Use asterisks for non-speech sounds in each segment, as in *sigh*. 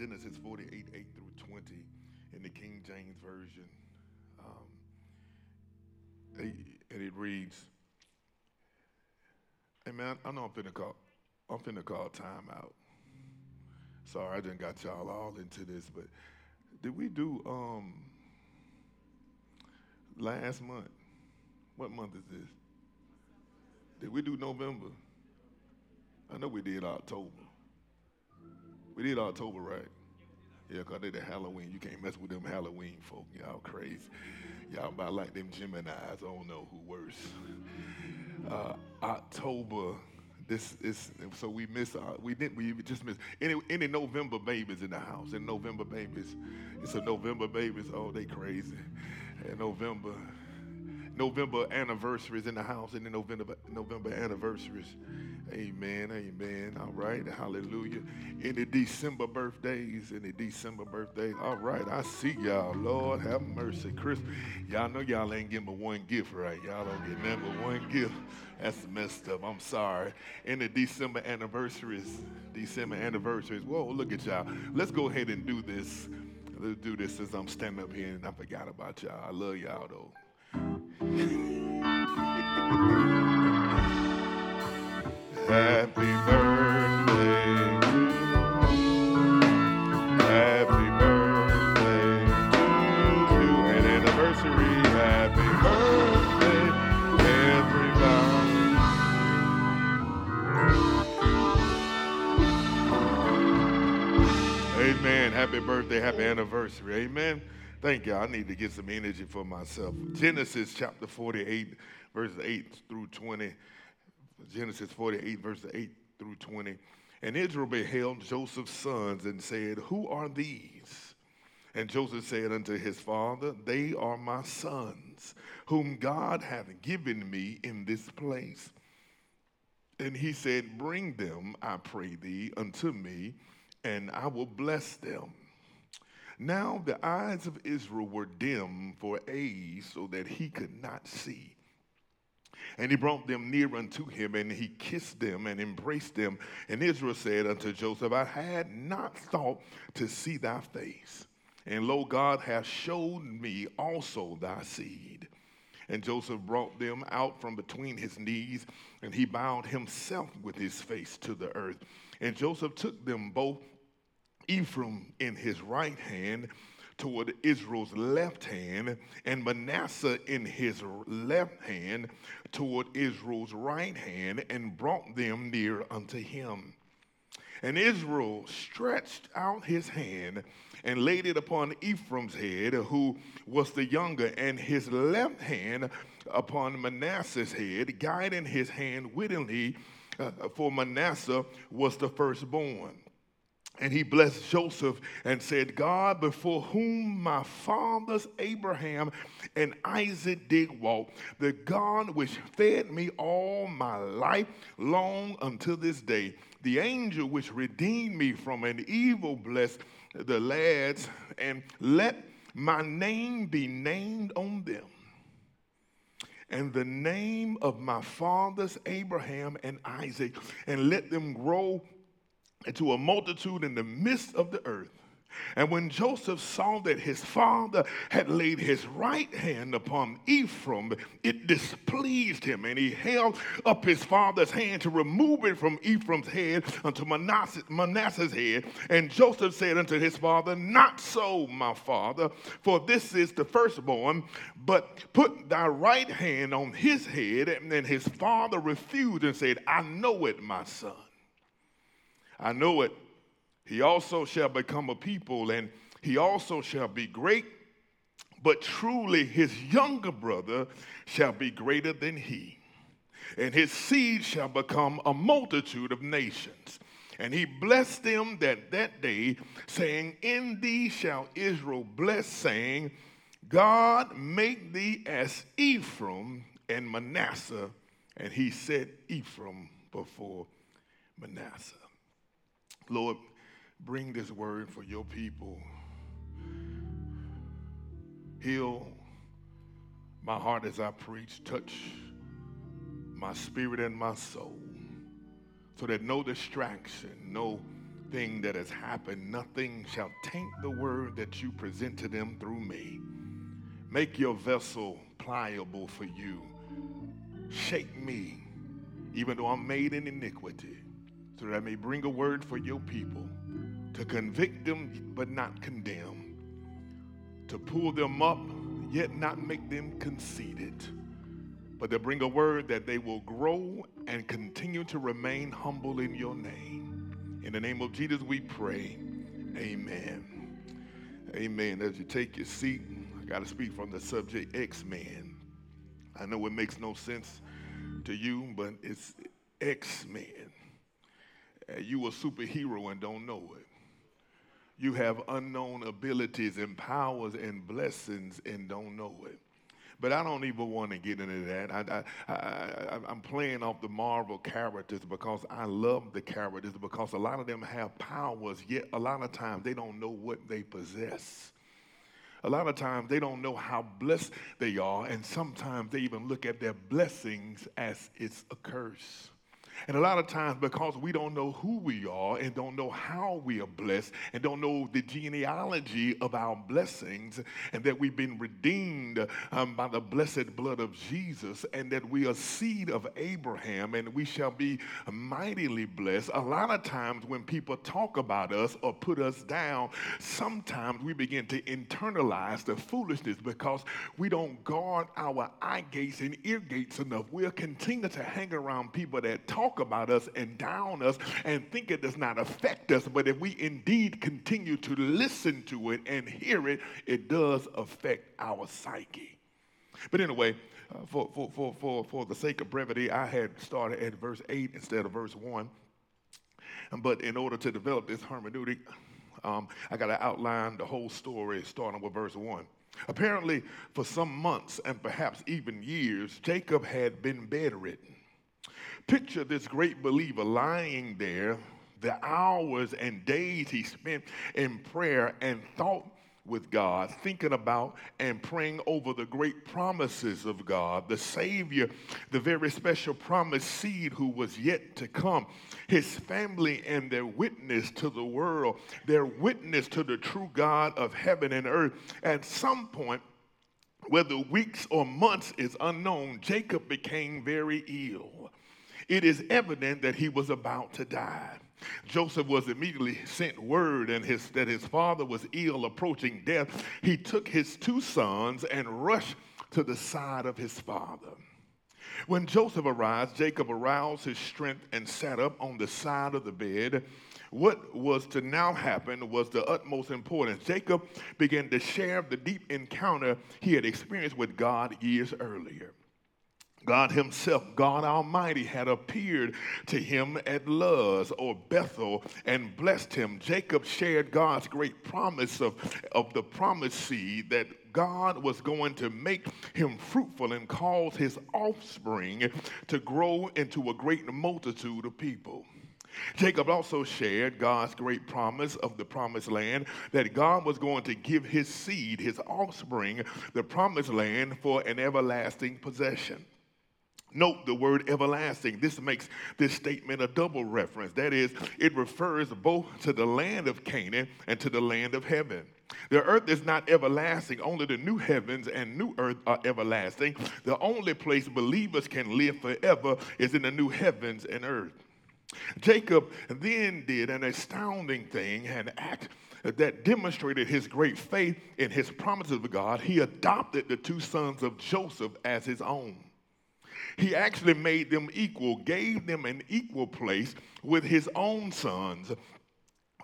Genesis 48, 8 through 20 in the King James Version. Um, and it reads, Hey man, I know I'm finna call, I'm finna call time out. Sorry, I didn't got y'all all into this, but did we do um last month? What month is this? Did we do November? I know we did October. We did October, right? Yeah, because they did Halloween. You can't mess with them Halloween folk. Y'all crazy. Y'all about like them Geminis. I don't know who worse. Uh, October. This is so we miss. Uh, we didn't. We just miss any any November babies in the house. And November babies. It's a November babies. Oh, they crazy. And November. November anniversaries in the house. And the November November anniversaries. Amen. Amen. All right. Hallelujah. Any December birthdays. Any December birthdays. All right. I see y'all. Lord have mercy. Chris, y'all know y'all ain't getting but one gift, right? Y'all don't get but one gift. That's messed up. I'm sorry. Any December anniversaries. December anniversaries. Whoa, look at y'all. Let's go ahead and do this. Let's do this as I'm standing up here and I forgot about y'all. I love y'all though. Happy birthday Happy birthday to you. An anniversary. Happy birthday, everybody. Amen. Happy birthday. Happy anniversary. Amen. Thank you. I need to get some energy for myself. Genesis chapter 48, verses 8 through 20. Genesis 48, verses 8 through 20. And Israel beheld Joseph's sons and said, Who are these? And Joseph said unto his father, They are my sons, whom God hath given me in this place. And he said, Bring them, I pray thee, unto me, and I will bless them. Now the eyes of Israel were dim for age, so that he could not see. And he brought them near unto him, and he kissed them and embraced them. And Israel said unto Joseph, I had not thought to see thy face. And lo, God hath showed me also thy seed. And Joseph brought them out from between his knees, and he bowed himself with his face to the earth. And Joseph took them both, Ephraim in his right hand, toward Israel's left hand, and Manasseh in his left hand toward Israel's right hand, and brought them near unto him. And Israel stretched out his hand and laid it upon Ephraim's head, who was the younger, and his left hand upon Manasseh's head, guiding his hand wittingly, uh, for Manasseh was the firstborn. And he blessed Joseph and said, God, before whom my fathers Abraham and Isaac did walk, the God which fed me all my life long until this day, the angel which redeemed me from an evil, bless the lads, and let my name be named on them. And the name of my fathers Abraham and Isaac, and let them grow into a multitude in the midst of the earth. And when Joseph saw that his father had laid his right hand upon Ephraim, it displeased him, and he held up his father's hand to remove it from Ephraim's head unto Manasseh's head. And Joseph said unto his father, Not so, my father, for this is the firstborn, but put thy right hand on his head. And then his father refused and said, I know it, my son. I know it. He also shall become a people, and he also shall be great. But truly, his younger brother shall be greater than he, and his seed shall become a multitude of nations. And he blessed them that that day, saying, In thee shall Israel bless, saying, God make thee as Ephraim and Manasseh. And he set Ephraim before Manasseh. Lord, bring this word for your people. Heal my heart as I preach. Touch my spirit and my soul so that no distraction, no thing that has happened, nothing shall taint the word that you present to them through me. Make your vessel pliable for you. Shake me, even though I'm made in iniquity, so that I may bring a word for your people to convict them but not condemn, to pull them up yet not make them conceited, but to bring a word that they will grow and continue to remain humble in your name. In the name of Jesus, we pray. Amen. Amen. As you take your seat, I got to speak from the subject X Men. I know it makes no sense to you, but it's X Men. Uh, you a superhero and don't know it. You have unknown abilities and powers and blessings and don't know it. But I don't even want to get into that. I, I, I, I'm playing off the Marvel characters because I love the characters because a lot of them have powers, yet a lot of times they don't know what they possess. A lot of times they don't know how blessed they are, and sometimes they even look at their blessings as it's a curse. And a lot of times, because we don't know who we are and don't know how we are blessed and don't know the genealogy of our blessings, and that we've been redeemed um, by the blessed blood of Jesus, and that we are seed of Abraham and we shall be mightily blessed. A lot of times, when people talk about us or put us down, sometimes we begin to internalize the foolishness because we don't guard our eye gates and ear gates enough. We'll continue to hang around people that talk talk about us and down us and think it does not affect us. But if we indeed continue to listen to it and hear it, it does affect our psyche. But anyway, uh, for, for, for, for, for the sake of brevity, I had started at verse 8 instead of verse 1. But in order to develop this hermeneutic, um, I got to outline the whole story starting with verse 1. Apparently, for some months and perhaps even years, Jacob had been bedridden. Picture this great believer lying there, the hours and days he spent in prayer and thought with God, thinking about and praying over the great promises of God, the Savior, the very special promised seed who was yet to come, his family and their witness to the world, their witness to the true God of heaven and earth. At some point, whether weeks or months is unknown, Jacob became very ill it is evident that he was about to die. Joseph was immediately sent word and his, that his father was ill, approaching death. He took his two sons and rushed to the side of his father. When Joseph arrived, Jacob aroused his strength and sat up on the side of the bed. What was to now happen was the utmost importance. Jacob began to share the deep encounter he had experienced with God years earlier. God Himself, God Almighty, had appeared to him at Luz or Bethel and blessed him. Jacob shared God's great promise of, of the promised seed that God was going to make him fruitful and cause his offspring to grow into a great multitude of people. Jacob also shared God's great promise of the promised land that God was going to give his seed, his offspring, the promised land for an everlasting possession. Note the word everlasting. This makes this statement a double reference. That is, it refers both to the land of Canaan and to the land of heaven. The earth is not everlasting, only the new heavens and new earth are everlasting. The only place believers can live forever is in the new heavens and earth. Jacob then did an astounding thing, an act that demonstrated his great faith in his promises of God. He adopted the two sons of Joseph as his own. He actually made them equal, gave them an equal place with his own sons.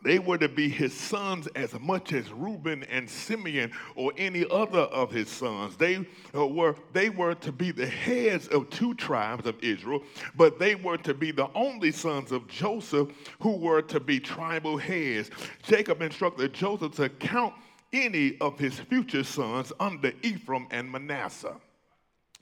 They were to be his sons as much as Reuben and Simeon or any other of his sons. They uh, were, they were to be the heads of two tribes of Israel, but they were to be the only sons of Joseph who were to be tribal heads. Jacob instructed Joseph to count any of his future sons under Ephraim and Manasseh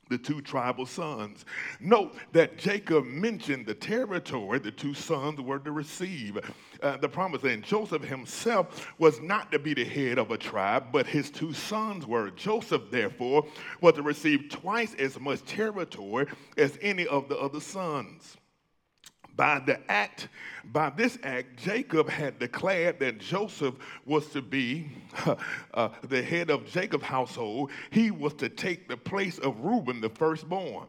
the two tribal sons. Note that Jacob mentioned the territory the two sons were to receive. Uh, the promise land. Joseph himself was not to be the head of a tribe, but his two sons were. Joseph, therefore, was to receive twice as much territory as any of the other sons. By the act, by this act, Jacob had declared that Joseph was to be *laughs* uh, the head of Jacob's household. He was to take the place of Reuben, the firstborn.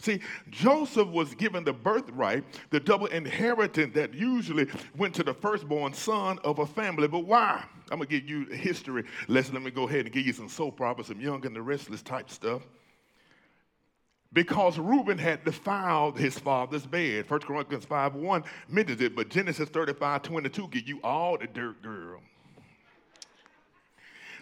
See, Joseph was given the birthright, the double inheritance that usually went to the firstborn son of a family. But why? I'm going to give you a history lesson. Let me go ahead and give you some soap opera, some young and the restless type stuff. Because Reuben had defiled his father's bed. 1 Corinthians 5 1 mentions it, but Genesis 35 22 give you all the dirt, girl.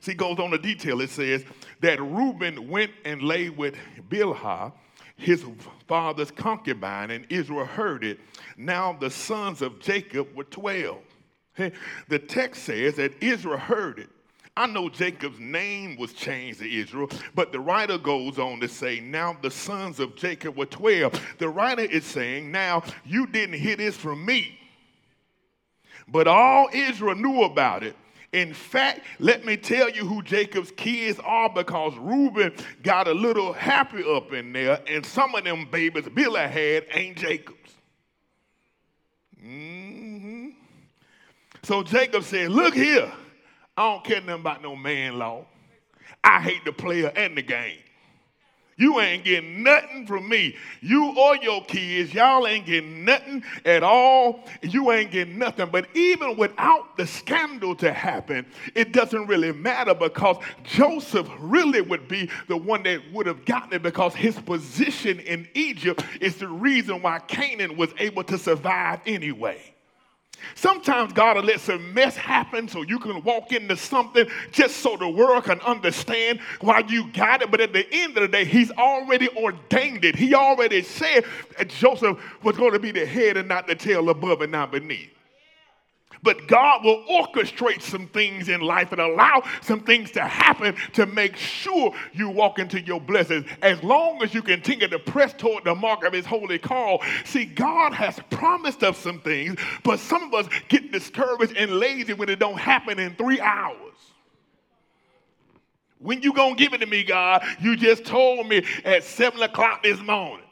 See, goes on to detail. It says that Reuben went and lay with Bilhah, his father's concubine, and Israel heard it. Now the sons of Jacob were 12. The text says that Israel heard it. I know Jacob's name was changed to Israel, but the writer goes on to say, Now the sons of Jacob were 12. The writer is saying, Now you didn't hear this from me, but all Israel knew about it. In fact, let me tell you who Jacob's kids are because Reuben got a little happy up in there, and some of them babies Bilhah had ain't Jacob's. Mm-hmm. So Jacob said, Look here, I don't care nothing about no man law. I hate the player and the game. You ain't getting nothing from me. You or your kids, y'all ain't getting nothing at all. You ain't getting nothing. But even without the scandal to happen, it doesn't really matter because Joseph really would be the one that would have gotten it because his position in Egypt is the reason why Canaan was able to survive anyway. Sometimes God will let some mess happen so you can walk into something just so the world can understand why you got it. But at the end of the day, He's already ordained it. He already said that Joseph was going to be the head and not the tail, above and not beneath. But God will orchestrate some things in life and allow some things to happen to make sure you walk into your blessings. As long as you continue to press toward the mark of his holy call. See, God has promised us some things, but some of us get discouraged and lazy when it don't happen in three hours. When you gonna give it to me, God? You just told me at seven o'clock this morning.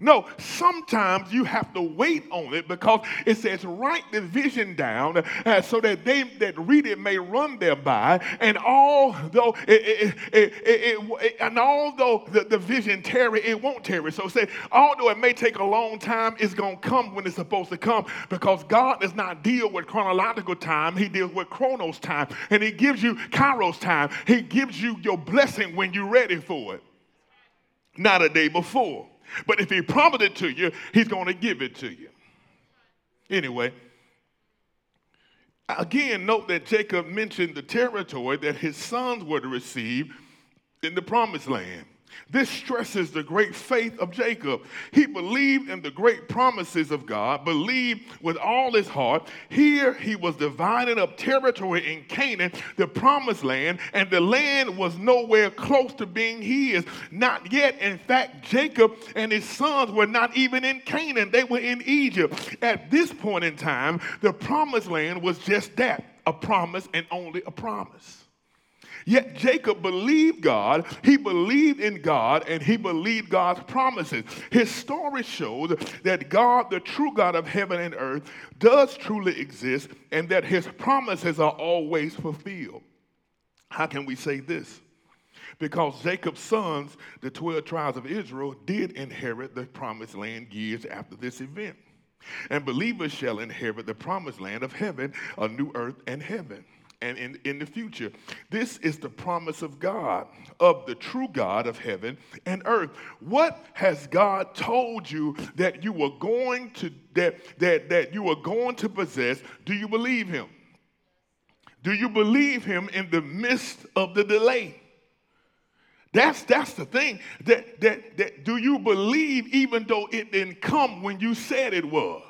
No, sometimes you have to wait on it because it says write the vision down uh, so that they that read it may run thereby. And although it, it, it, and although the, the vision tarry, it won't tarry. So say although it may take a long time, it's gonna come when it's supposed to come because God does not deal with chronological time; He deals with chronos time, and He gives you kairos time. He gives you your blessing when you're ready for it, not a day before. But if he promised it to you, he's going to give it to you. Anyway, again, note that Jacob mentioned the territory that his sons were to receive in the promised land. This stresses the great faith of Jacob. He believed in the great promises of God, believed with all his heart. Here he was dividing up territory in Canaan, the promised land, and the land was nowhere close to being his. Not yet. In fact, Jacob and his sons were not even in Canaan, they were in Egypt. At this point in time, the promised land was just that a promise and only a promise. Yet Jacob believed God, he believed in God, and he believed God's promises. His story shows that God, the true God of heaven and earth, does truly exist and that his promises are always fulfilled. How can we say this? Because Jacob's sons, the 12 tribes of Israel, did inherit the promised land years after this event. And believers shall inherit the promised land of heaven, a new earth and heaven and in, in the future. This is the promise of God, of the true God of heaven and earth. What has God told you that you were going to that that, that you are going to possess? Do you believe him? Do you believe him in the midst of the delay? That's that's the thing. That that that do you believe even though it didn't come when you said it was?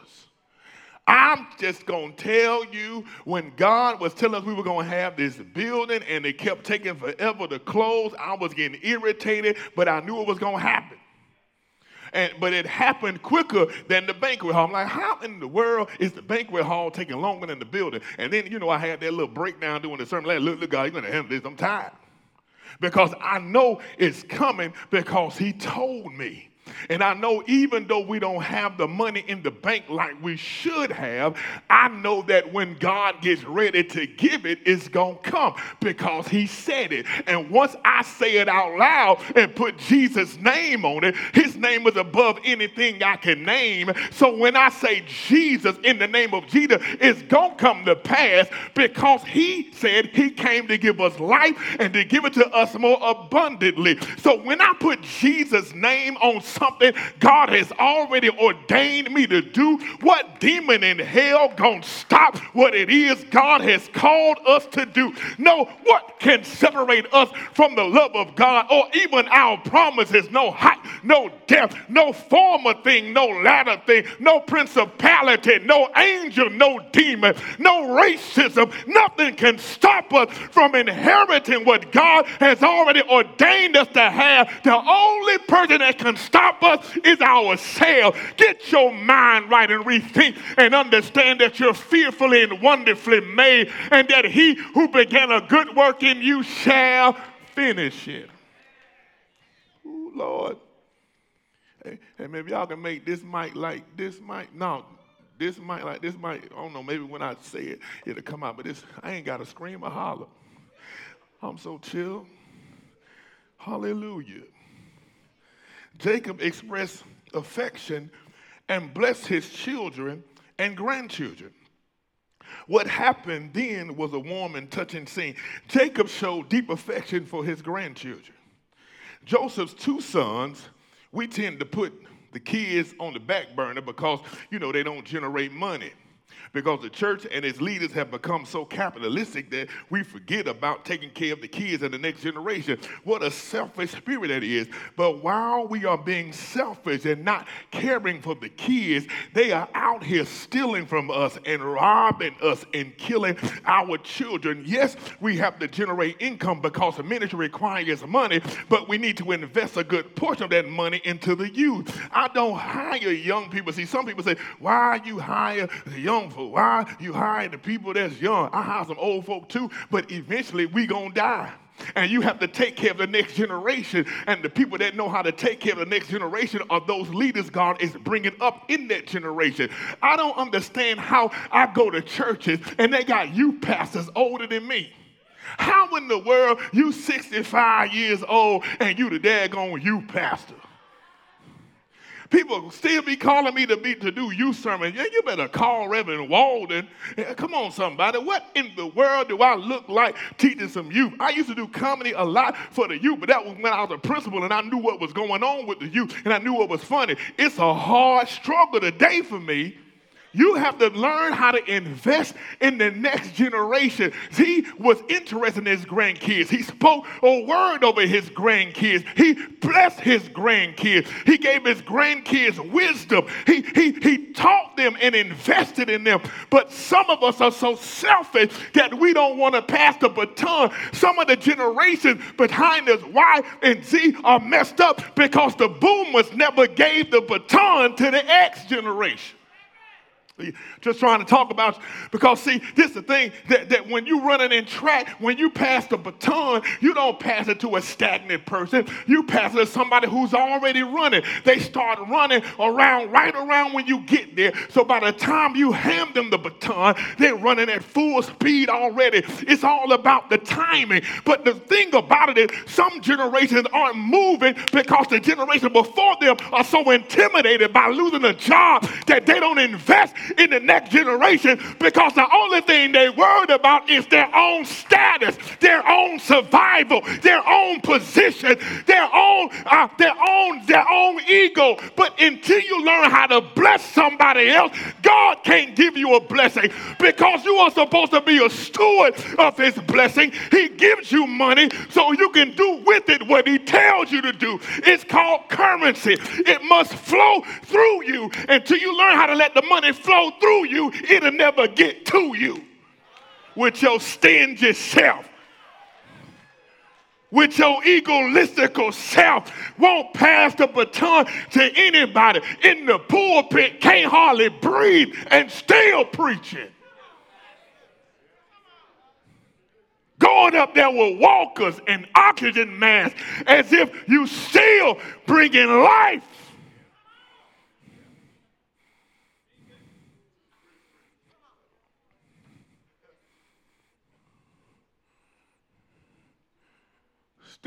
I'm just going to tell you when God was telling us we were going to have this building and it kept taking forever to close, I was getting irritated, but I knew it was going to happen. And, but it happened quicker than the banquet hall. I'm like, how in the world is the banquet hall taking longer than the building? And then, you know, I had that little breakdown doing the sermon. Like, look, look, God, you're going to handle this. I'm tired. Because I know it's coming because he told me. And I know even though we don't have the money in the bank like we should have, I know that when God gets ready to give it, it's going to come because He said it. And once I say it out loud and put Jesus' name on it, His name is above anything I can name. So when I say Jesus in the name of Jesus, it's going to come to pass because He said He came to give us life and to give it to us more abundantly. So when I put Jesus' name on something God has already ordained me to do, what demon in hell gonna stop what it is God has called us to do? No, what can separate us from the love of God or even our promises? No height, no depth, no former thing, no latter thing, no principality, no angel, no demon, no racism. Nothing can stop us from inheriting what God has already ordained us to have. The only person that can stop us is ourselves. Get your mind right and rethink and understand that you're fearfully and wonderfully made, and that he who began a good work in you shall finish it. Ooh, Lord. Hey, hey, maybe y'all can make this mic like this mic. No, this mic like this mic. I don't know, maybe when I say it, it'll come out, but this I ain't got to scream or holler. I'm so chill. Hallelujah. Jacob expressed affection and blessed his children and grandchildren. What happened then was a warm and touching scene. Jacob showed deep affection for his grandchildren. Joseph's two sons, we tend to put the kids on the back burner because, you know, they don't generate money because the church and its leaders have become so capitalistic that we forget about taking care of the kids and the next generation. What a selfish spirit that is. But while we are being selfish and not caring for the kids, they are out here stealing from us and robbing us and killing our children. Yes, we have to generate income because the ministry requires money, but we need to invest a good portion of that money into the youth. I don't hire young people. See, some people say, why you hire young Why you hire the people that's young? I hire some old folk too, but eventually we gonna die. And you have to take care of the next generation. And the people that know how to take care of the next generation are those leaders God is bringing up in that generation. I don't understand how I go to churches and they got youth pastors older than me. How in the world you 65 years old and you the daggone youth pastor? People still be calling me to be to do youth sermon. Yeah, you better call Reverend Walden. Yeah, come on, somebody. What in the world do I look like teaching some youth? I used to do comedy a lot for the youth, but that was when I was a principal and I knew what was going on with the youth and I knew what was funny. It's a hard struggle today for me you have to learn how to invest in the next generation. He was interested in his grandkids. He spoke a word over his grandkids. He blessed his grandkids. He gave his grandkids wisdom. He, he, he taught them and invested in them. But some of us are so selfish that we don't want to pass the baton. Some of the generations behind us, Y and Z, are messed up because the boomers never gave the baton to the X generation. Just trying to talk about because see, this is the thing that, that when you running in track, when you pass the baton, you don't pass it to a stagnant person. You pass it to somebody who's already running. They start running around right around when you get there. So by the time you hand them the baton, they're running at full speed already. It's all about the timing. But the thing about it is some generations aren't moving because the generation before them are so intimidated by losing a job that they don't invest in the next generation because the only thing they worried about is their own status, their own survival, their own position, their own, uh, their own, their own ego. But until you learn how to bless somebody else, God can't give you a blessing because you are supposed to be a steward of His blessing. He gives you money so you can do with it what He tells you to do. It's called currency. It must flow through you until you learn how to let the money flow through you, it'll never get to you with your stingy self. With your egoistical self, won't pass the baton to anybody in the pulpit, can't hardly breathe, and still preaching. going up there with walkers and oxygen masks as if you still bringing life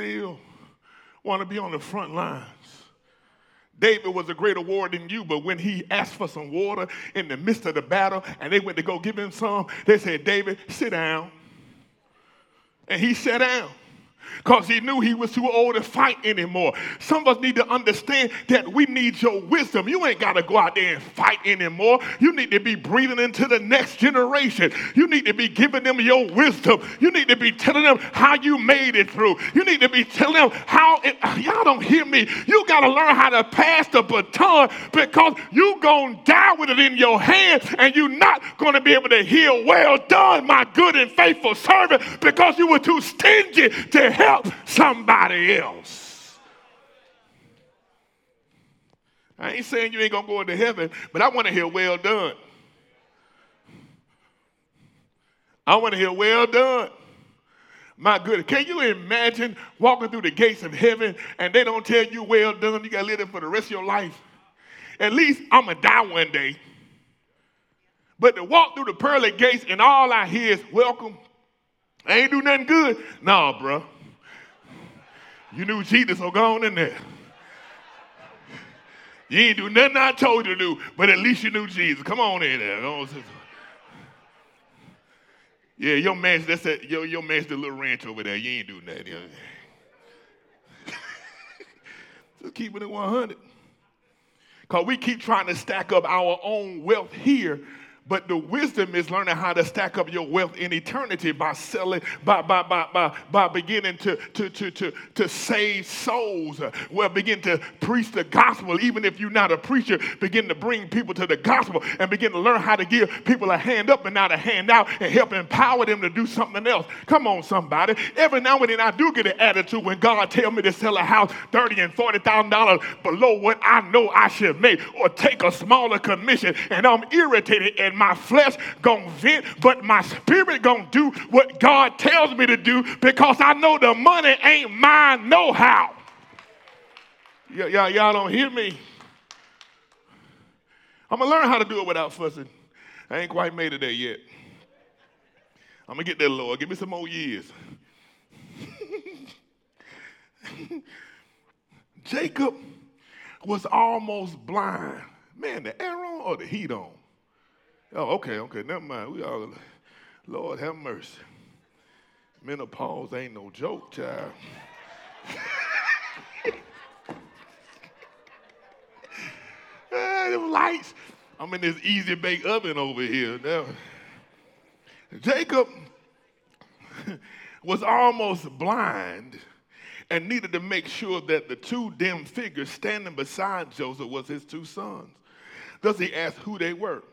still want to be on the front lines. David was a greater warrior than you, but when he asked for some water in the midst of the battle and they went to go give him some, they said, David, sit down. And he sat down because he knew he was too old to fight anymore. Some of us need to understand that we need your wisdom. You ain't got to go out there and fight anymore. You need to be breathing into the next generation. You need to be giving them your wisdom. You need to be telling them how you made it through. You need to be telling them how it, *sighs* y'all don't hear me. You got to learn how to pass the baton because you going to die with it in your hand and you're not going to be able to hear, well done, my good and faithful servant, because you were too stingy to help somebody else. I ain't saying you ain't gonna go into heaven, but I want to hear well done. I want to hear well done. My goodness, can you imagine walking through the gates of heaven and they don't tell you well done? You got to live there for the rest of your life. At least I'm going to die one day. But to walk through the pearly gates and all I hear is welcome, I ain't do nothing good. Nah, bro. You knew Jesus, so go on in there. You ain't do nothing I told you to do, but at least you knew Jesus. Come on in there. Yeah, your man's that's a, your, your man's the little ranch over there. You ain't do nothing. *laughs* Just keeping it 100. Because we keep trying to stack up our own wealth here but the wisdom is learning how to stack up your wealth in eternity by selling, by, by, by, by, by beginning to, to, to, to, to save souls. Well, begin to preach the gospel. Even if you're not a preacher, begin to bring people to the gospel and begin to learn how to give people a hand up and not a hand out and help empower them to do something else. Come on, somebody. Every now and then I do get an attitude when God tell me to sell a house 30 and $40,000 below what I know I should make or take a smaller commission and I'm irritated and my flesh gonna vent, but my spirit gonna do what God tells me to do because I know the money ain't mine know-how. Y- y'all, y'all don't hear me. I'm gonna learn how to do it without fussing. I ain't quite made it there yet. I'm gonna get there, Lord. Give me some more years. *laughs* Jacob was almost blind. Man, the air on or the heat on? Oh, okay, okay, never mind. We all, Lord have mercy. Menopause ain't no joke, child. *laughs* ah, them lights. I'm in this easy bake oven over here now. Jacob *laughs* was almost blind and needed to make sure that the two dim figures standing beside Joseph was his two sons. Thus he asked who they were.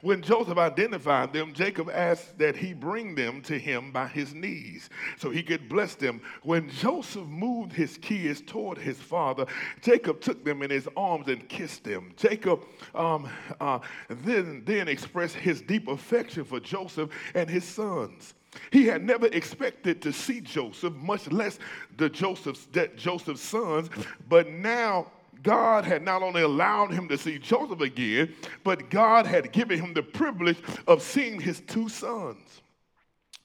When Joseph identified them, Jacob asked that he bring them to him by his knees so he could bless them. When Joseph moved his kids toward his father, Jacob took them in his arms and kissed them. Jacob um, uh, then, then expressed his deep affection for Joseph and his sons. He had never expected to see Joseph, much less the Joseph's, that Joseph's sons, but now God had not only allowed him to see Joseph again, but God had given him the privilege of seeing his two sons.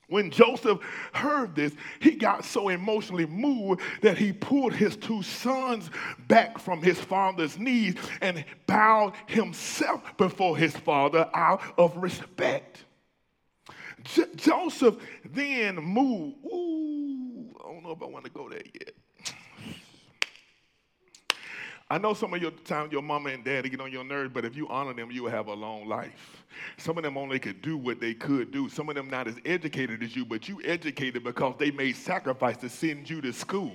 When Joseph heard this, he got so emotionally moved that he pulled his two sons back from his father's knees and bowed himself before his father out of respect. J- Joseph then moved. Ooh, I don't know if I want to go there yet. I know some of your time your mama and daddy get on your nerves, but if you honor them, you will have a long life. Some of them only could do what they could do. Some of them not as educated as you, but you educated because they made sacrifice to send you to school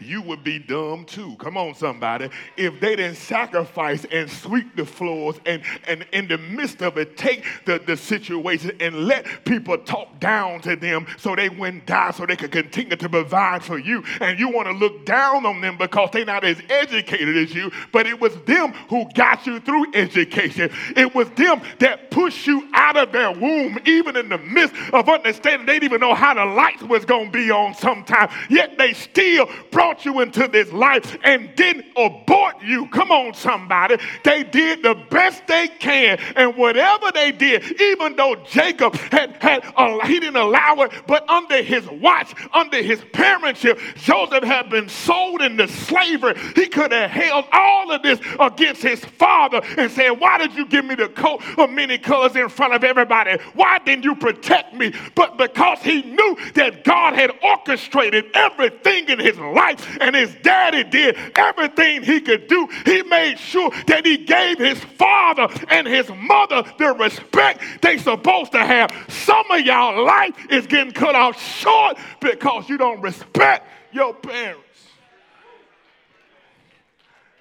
you would be dumb too. Come on, somebody. If they didn't sacrifice and sweep the floors and, and in the midst of it, take the, the situation and let people talk down to them so they wouldn't die, so they could continue to provide for you. And you want to look down on them because they're not as educated as you, but it was them who got you through education. It was them that pushed you out of their womb, even in the midst of understanding they didn't even know how the lights was going to be on sometime. Yet they still brought you into this life and didn't abort you. Come on, somebody. They did the best they can. And whatever they did, even though Jacob had, had uh, he didn't allow it, but under his watch, under his parentship, Joseph had been sold into slavery. He could have held all of this against his father and said, Why did you give me the coat of many colors in front of everybody? Why didn't you protect me? But because he knew that God had orchestrated everything in his life and his daddy did everything he could do, he made sure that he gave his father and his mother the respect they supposed to have. Some of y'all life is getting cut off short because you don't respect your parents.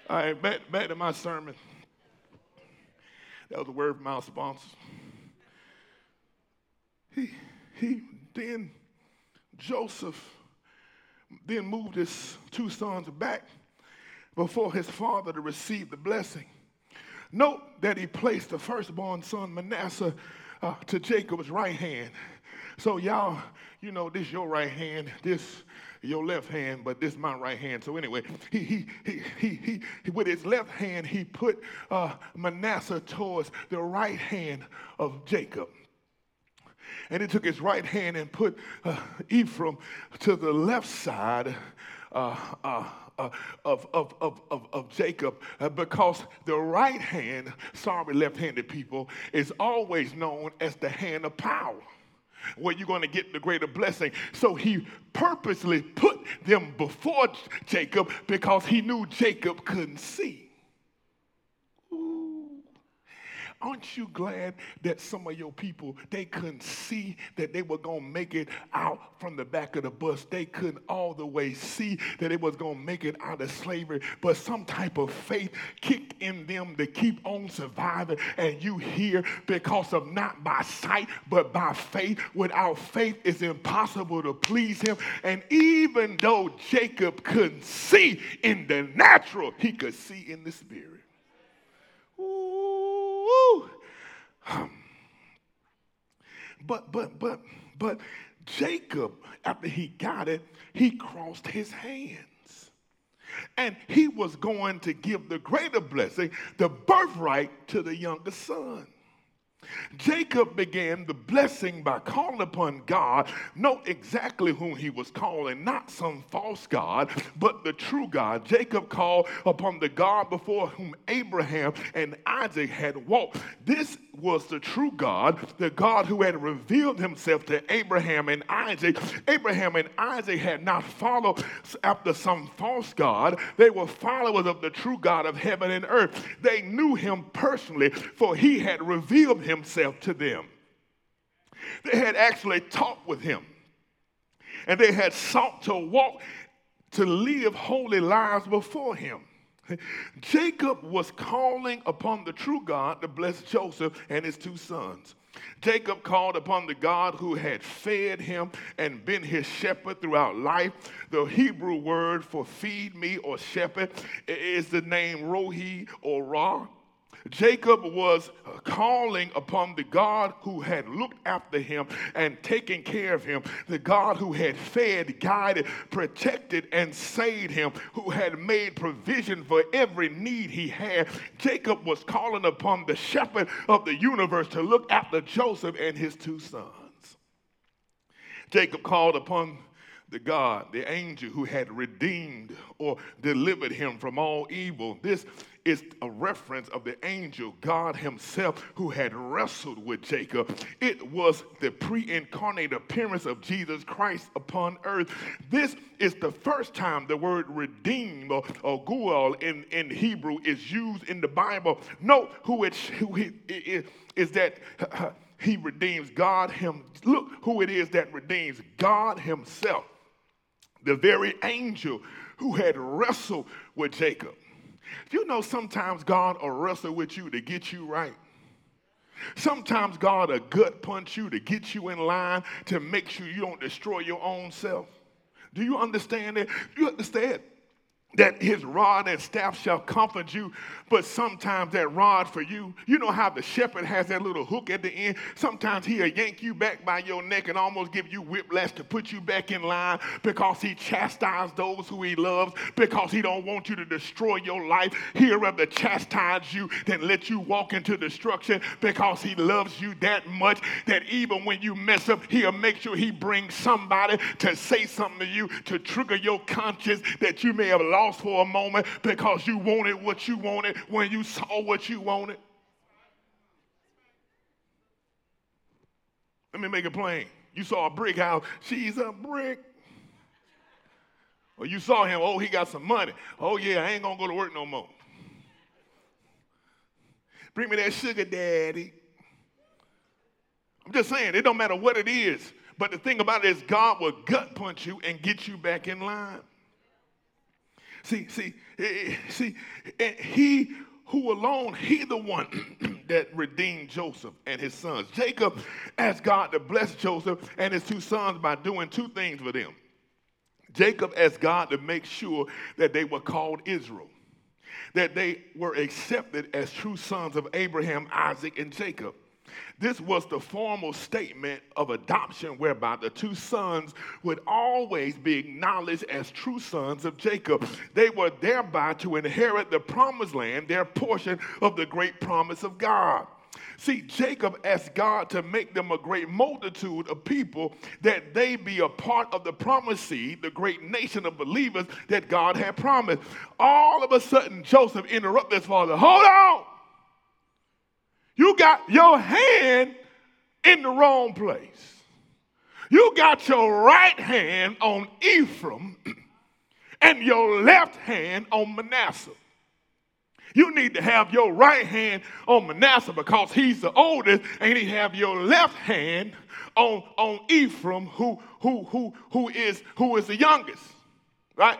All right, back, back to my sermon. That was a word from our sponsors. He, he then, Joseph then moved his two sons back before his father to receive the blessing. Note that he placed the firstborn son Manasseh uh, to Jacob's right hand. So y'all, you know, this your right hand, this your left hand, but this my right hand. So anyway, he he he he, he with his left hand he put uh, Manasseh towards the right hand of Jacob. And he took his right hand and put uh, Ephraim to the left side uh, uh, uh, of, of, of, of, of Jacob uh, because the right hand, sorry, left handed people, is always known as the hand of power where you're going to get the greater blessing. So he purposely put them before Jacob because he knew Jacob couldn't see. Aren't you glad that some of your people, they couldn't see that they were going to make it out from the back of the bus? They couldn't all the way see that it was going to make it out of slavery, but some type of faith kicked in them to keep on surviving. And you hear because of not by sight, but by faith. Without faith, it's impossible to please him. And even though Jacob couldn't see in the natural, he could see in the spirit. Ooh. Um, but, but, but, but Jacob, after he got it, he crossed his hands. And he was going to give the greater blessing, the birthright, to the younger son. Jacob began the blessing by calling upon God, know exactly whom he was calling, not some false God, but the true God. Jacob called upon the God before whom Abraham and Isaac had walked. This was the true God, the God who had revealed himself to Abraham and Isaac. Abraham and Isaac had not followed after some false God, they were followers of the true God of heaven and earth. They knew him personally, for he had revealed himself to them. They had actually talked with him, and they had sought to walk, to live holy lives before him. Jacob was calling upon the true God to bless Joseph and his two sons. Jacob called upon the God who had fed him and been his shepherd throughout life. The Hebrew word for feed me or shepherd is the name Rohi or Ra. Jacob was uh, calling upon the God who had looked after him and taken care of him, the God who had fed, guided, protected, and saved him, who had made provision for every need he had. Jacob was calling upon the shepherd of the universe to look after Joseph and his two sons. Jacob called upon the God, the angel who had redeemed or delivered him from all evil. This is a reference of the angel, God Himself, who had wrestled with Jacob. It was the pre incarnate appearance of Jesus Christ upon earth. This is the first time the word redeem or, or gual in, in Hebrew is used in the Bible. Note who it, who it is, is that. Uh, he redeems God him. Look who it is that redeems God himself, the very angel who had wrestled with Jacob. You know, sometimes God will wrestle with you to get you right. Sometimes God will gut punch you to get you in line to make sure you don't destroy your own self. Do you understand that? You understand that his rod and staff shall comfort you, but sometimes that rod for you, you know how the shepherd has that little hook at the end? Sometimes he'll yank you back by your neck and almost give you whiplash to put you back in line because he chastises those who he loves, because he don't want you to destroy your life. He'll rather chastise you than let you walk into destruction because he loves you that much that even when you mess up, he'll make sure he brings somebody to say something to you to trigger your conscience that you may have lost lost for a moment because you wanted what you wanted when you saw what you wanted? Let me make it plain. You saw a brick house, she's a brick. Or you saw him, oh, he got some money. Oh, yeah, I ain't gonna go to work no more. Bring me that sugar daddy. I'm just saying, it don't matter what it is. But the thing about it is, God will gut punch you and get you back in line. See, see, eh, eh, see, he who alone, he the one *clears throat* that redeemed Joseph and his sons. Jacob asked God to bless Joseph and his two sons by doing two things for them. Jacob asked God to make sure that they were called Israel, that they were accepted as true sons of Abraham, Isaac, and Jacob. This was the formal statement of adoption whereby the two sons would always be acknowledged as true sons of Jacob. They were thereby to inherit the promised land, their portion of the great promise of God. See, Jacob asked God to make them a great multitude of people that they be a part of the promised seed, the great nation of believers that God had promised. All of a sudden, Joseph interrupted his father. Hold on. You got your hand in the wrong place. You got your right hand on Ephraim *clears throat* and your left hand on Manasseh. You need to have your right hand on Manasseh because he's the oldest, and you have your left hand on, on Ephraim, who, who, who, who, is, who is the youngest. Right?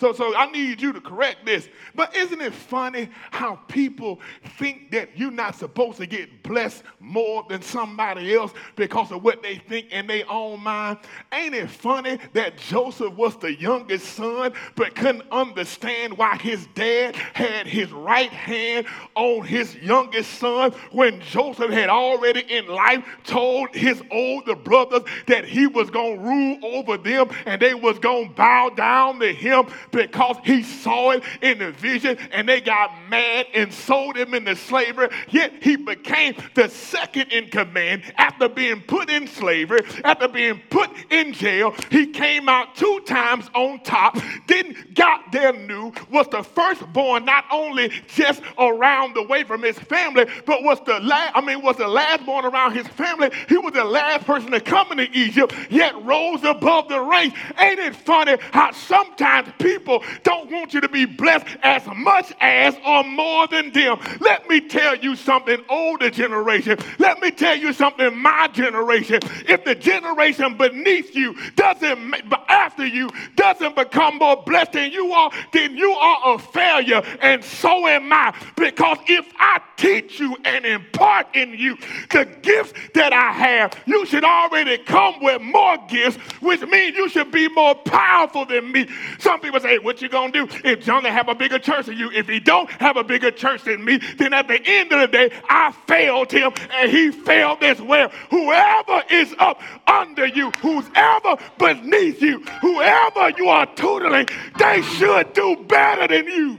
So, so I need you to correct this. But isn't it funny how people think that you're not supposed to get blessed more than somebody else because of what they think in their own mind? Ain't it funny that Joseph was the youngest son but couldn't understand why his dad had his right hand on his youngest son when Joseph had already in life told his older brothers that he was going to rule over them and they was going to bow down to him because he saw it in the vision and they got mad and sold him into slavery. Yet he became the second in command after being put in slavery, after being put in jail. He came out two times on top, didn't got there new, was the firstborn not only just around the way from his family, but was the last, I mean, was the last born around his family. He was the last person to come into Egypt, yet rose above the ranks. Ain't it funny how sometimes people people don't want you to be blessed as much as or more than them. Let me tell you something, older generation. Let me tell you something, my generation. If the generation beneath you doesn't, after you, doesn't become more blessed than you are, then you are a failure, and so am I. Because if I teach you and impart in you the gifts that I have, you should already come with more gifts, which means you should be more powerful than me. Some people say, Hey, what you gonna do if Jonah have a bigger church than you? If he don't have a bigger church than me, then at the end of the day, I failed him and he failed as well. Whoever is up under you, who's ever beneath you, whoever you are tutoring, they should do better than you.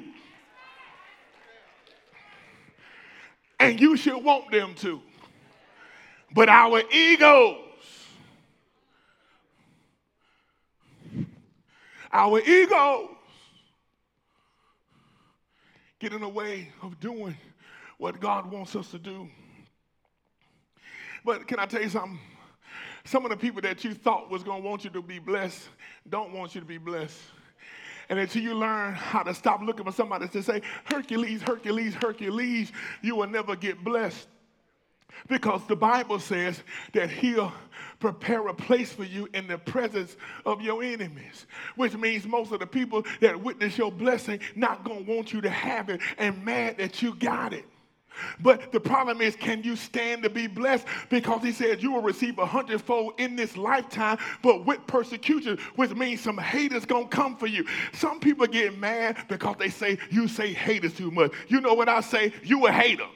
And you should want them to. But our egos Our egos get in the way of doing what God wants us to do. But can I tell you something? Some of the people that you thought was going to want you to be blessed don't want you to be blessed. And until you learn how to stop looking for somebody to say, Hercules, Hercules, Hercules, you will never get blessed. Because the Bible says that he'll prepare a place for you in the presence of your enemies. Which means most of the people that witness your blessing not gonna want you to have it and mad that you got it. But the problem is, can you stand to be blessed? Because he said you will receive a hundredfold in this lifetime, but with persecution, which means some haters gonna come for you. Some people get mad because they say you say haters too much. You know what I say? You a hater.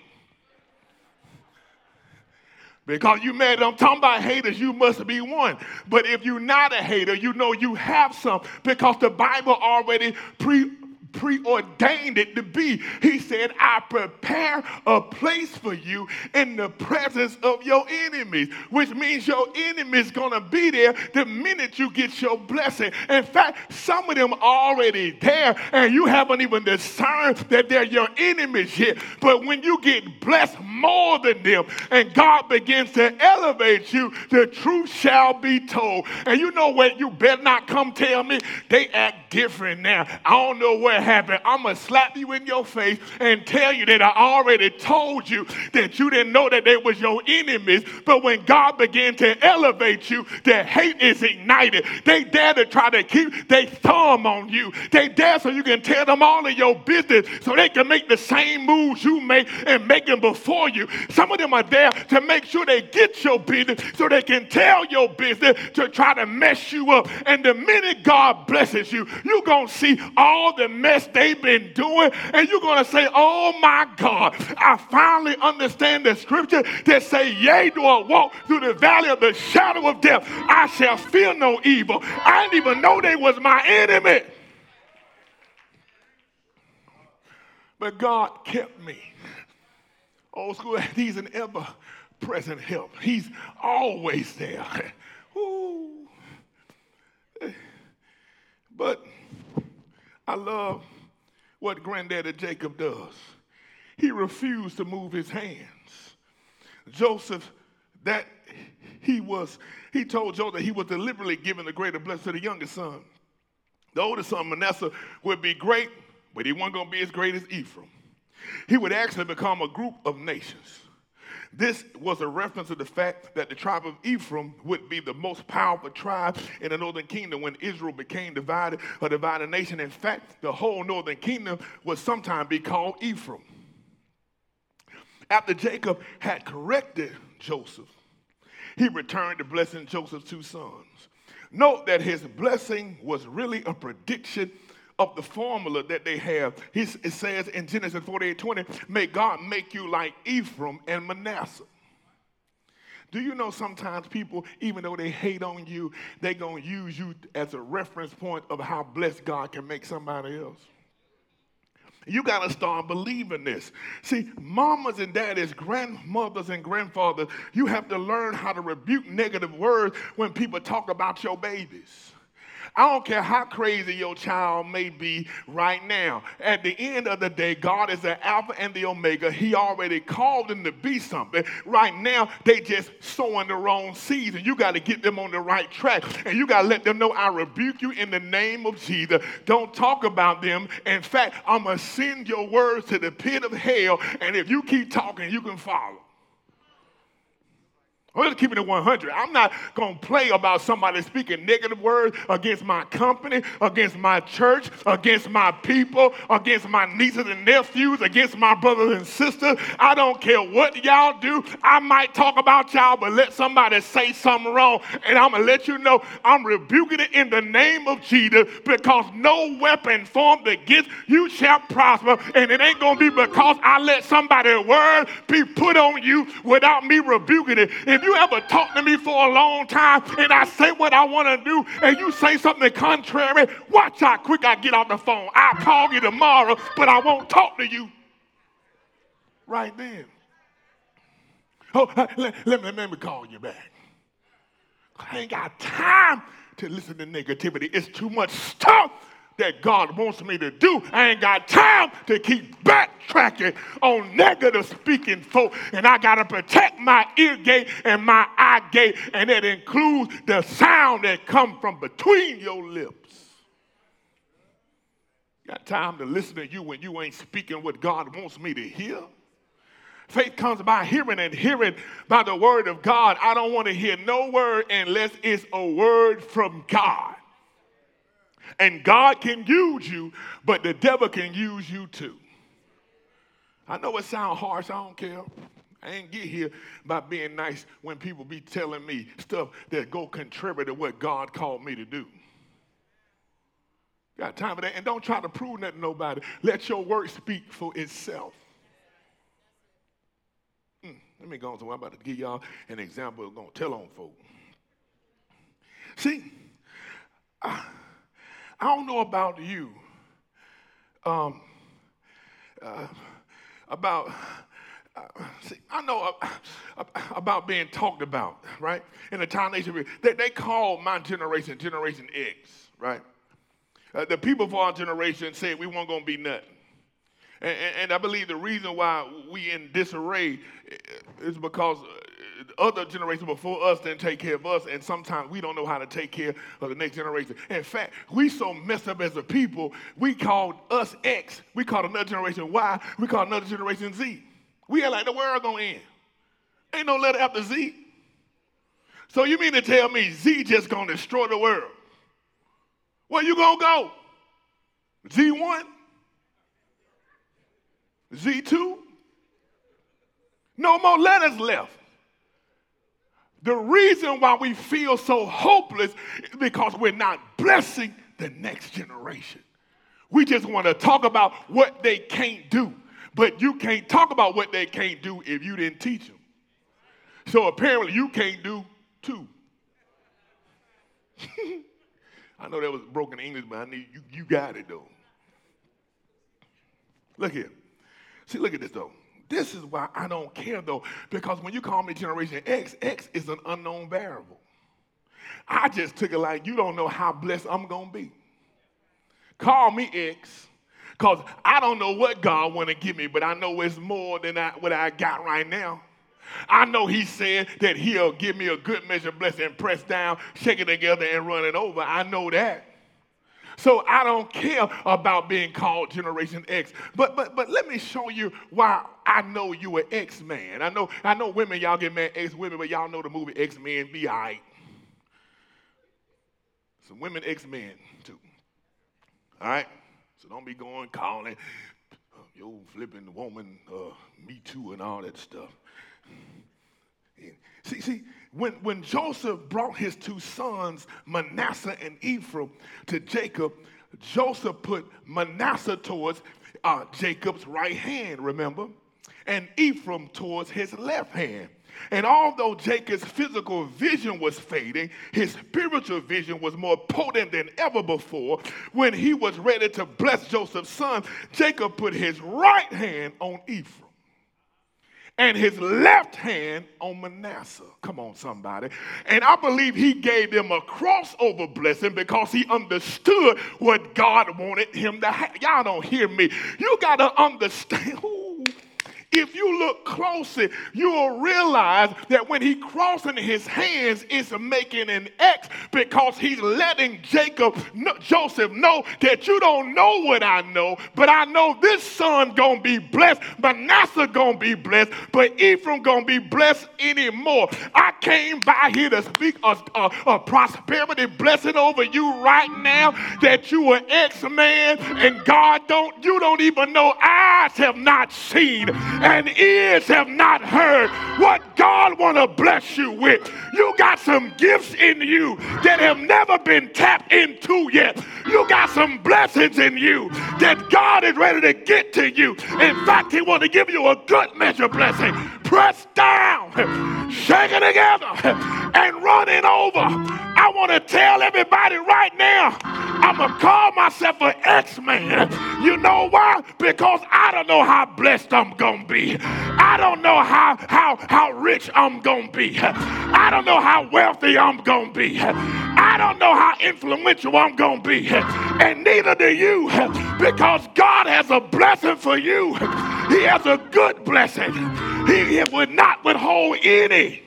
Because you mad, I'm talking about haters, you must be one. But if you're not a hater, you know you have some because the Bible already pre preordained it to be. He said, I prepare a place for you in the presence of your enemies, which means your enemy's gonna be there the minute you get your blessing. In fact, some of them already there, and you haven't even discerned that they're your enemies yet. But when you get blessed more than them, and God begins to elevate you, the truth shall be told. And you know what? You better not come tell me they act different now. I don't know what happened. I'm going to slap you in your face and tell you that I already told you that you didn't know that they was your enemies. But when God began to elevate you, the hate is ignited. They dare to try to keep their thumb on you. They dare so you can tell them all of your business so they can make the same moves you make and make them before you. Some of them are there to make sure they get your business so they can tell your business to try to mess you up. And the minute God blesses you, you're going to see all the mess they've been doing, and you're going to say, Oh my God, I finally understand the scripture that say, Yea, do I walk through the valley of the shadow of death, I shall fear no evil. I didn't even know they was my enemy. But God kept me. Old school, *laughs* he's an ever present help. He's always there. *laughs* But I love what granddaddy Jacob does. He refused to move his hands. Joseph, that he was, he told Joseph that he was deliberately giving the greater blessing to the youngest son. The oldest son, Manasseh, would be great, but he wasn't going to be as great as Ephraim. He would actually become a group of nations. This was a reference to the fact that the tribe of Ephraim would be the most powerful tribe in the northern kingdom when Israel became divided, a divided nation. In fact, the whole northern kingdom would sometime be called Ephraim. After Jacob had corrected Joseph, he returned to blessing Joseph's two sons. Note that his blessing was really a prediction of the formula that they have. He's, it says in Genesis 48 20, may God make you like Ephraim and Manasseh. Do you know sometimes people, even though they hate on you, they're going to use you as a reference point of how blessed God can make somebody else? You got to start believing this. See, mamas and daddies, grandmothers and grandfathers, you have to learn how to rebuke negative words when people talk about your babies. I don't care how crazy your child may be right now. At the end of the day, God is the Alpha and the Omega. He already called them to be something. Right now, they just sowing the wrong seeds, and you got to get them on the right track. And you got to let them know I rebuke you in the name of Jesus. Don't talk about them. In fact, I'm going to send your words to the pit of hell, and if you keep talking, you can follow. Oh, I'm just keeping it 100. I'm not going to play about somebody speaking negative words against my company, against my church, against my people, against my nieces and nephews, against my brothers and sisters. I don't care what y'all do. I might talk about y'all, but let somebody say something wrong, and I'm going to let you know I'm rebuking it in the name of Jesus because no weapon formed against you shall prosper, and it ain't going to be because I let somebody's word be put on you without me rebuking it. If you ever talk to me for a long time and I say what I want to do and you say something contrary, watch how quick I get off the phone. I'll call you tomorrow, but I won't talk to you right then. Oh, uh, let, let, me, let me call you back. I ain't got time to listen to negativity. It's too much stuff that God wants me to do. I ain't got time to keep backtracking on negative speaking folk. And I got to protect my ear gate and my eye gate. And it includes the sound that come from between your lips. Got time to listen to you when you ain't speaking what God wants me to hear? Faith comes by hearing and hearing by the word of God. I don't want to hear no word unless it's a word from God. And God can use you, but the devil can use you too. I know it sounds harsh, I don't care. I ain't get here by being nice when people be telling me stuff that go contrary to what God called me to do. Got time for that? And don't try to prove nothing to nobody. Let your work speak for itself. Mm, let me go on. So I'm about to give y'all an example. I'm going to tell on folks. See, I don't know about you, um, uh, about uh, see, I know uh, about being talked about, right? In the time nation, they, they call my generation Generation X, right? Uh, the people of our generation said we weren't going to be nothing. And, and, and, I believe the reason why we in disarray is because uh, other generations before us didn't take care of us, and sometimes we don't know how to take care of the next generation. In fact, we so messed up as a people, we called us X, we called another generation Y, we called another generation Z. We are like the world gonna end. Ain't no letter after Z. So you mean to tell me Z just gonna destroy the world? Where you gonna go? Z1? Z2? No more letters left. The reason why we feel so hopeless is because we're not blessing the next generation. We just want to talk about what they can't do. But you can't talk about what they can't do if you didn't teach them. So apparently you can't do too. *laughs* I know that was broken English, but I need you, you got it though. Look here. See, look at this though. This is why I don't care though, because when you call me Generation X, X is an unknown variable. I just took it like you don't know how blessed I'm gonna be. Call me X, because I don't know what God want to give me, but I know it's more than I, what I got right now. I know he said that he'll give me a good measure of blessing, pressed down, shake it together, and run it over. I know that. So I don't care about being called Generation X. But but but let me show you why I know you an X man. I know I know women, y'all get mad X women, but y'all know the movie X Men be alright. Some women X men too. All right. So don't be going calling your flipping woman, uh, me too, and all that stuff. See, see, when, when Joseph brought his two sons, Manasseh and Ephraim, to Jacob, Joseph put Manasseh towards uh, Jacob's right hand, remember? And Ephraim towards his left hand. And although Jacob's physical vision was fading, his spiritual vision was more potent than ever before. When he was ready to bless Joseph's son, Jacob put his right hand on Ephraim and his left hand on Manasseh. Come on, somebody. And I believe he gave them a crossover blessing because he understood what God wanted him to have. Y'all don't hear me. You got to understand. Ooh, if you look closely, you will realize that when he crossing his hands, it's making an X because he's letting Jacob, Joseph know that you don't know what I know, but I know this son gonna be blessed, Manasseh gonna be blessed, but Ephraim gonna be blessed anymore. I came by here to speak a, a, a prosperity blessing over you right now that you are X man and God don't, you don't even know eyes have not seen and ears have not heard what God want to bless you with. You got some gifts in you that have never been tapped into yet. You got some blessings in you that God is ready to get to you. In fact, he want to give you a good measure blessing. Press down, shake it together, and running over. I want to tell everybody right now, I'm going to call myself an X-Man. You know why? Because I don't know how blessed I'm going to be. I don't know how, how, how rich I'm going to be. I don't know how wealthy I'm going to be. I don't know how influential I'm going to be. And neither do you. Because God has a blessing for you. He has a good blessing. He would not withhold any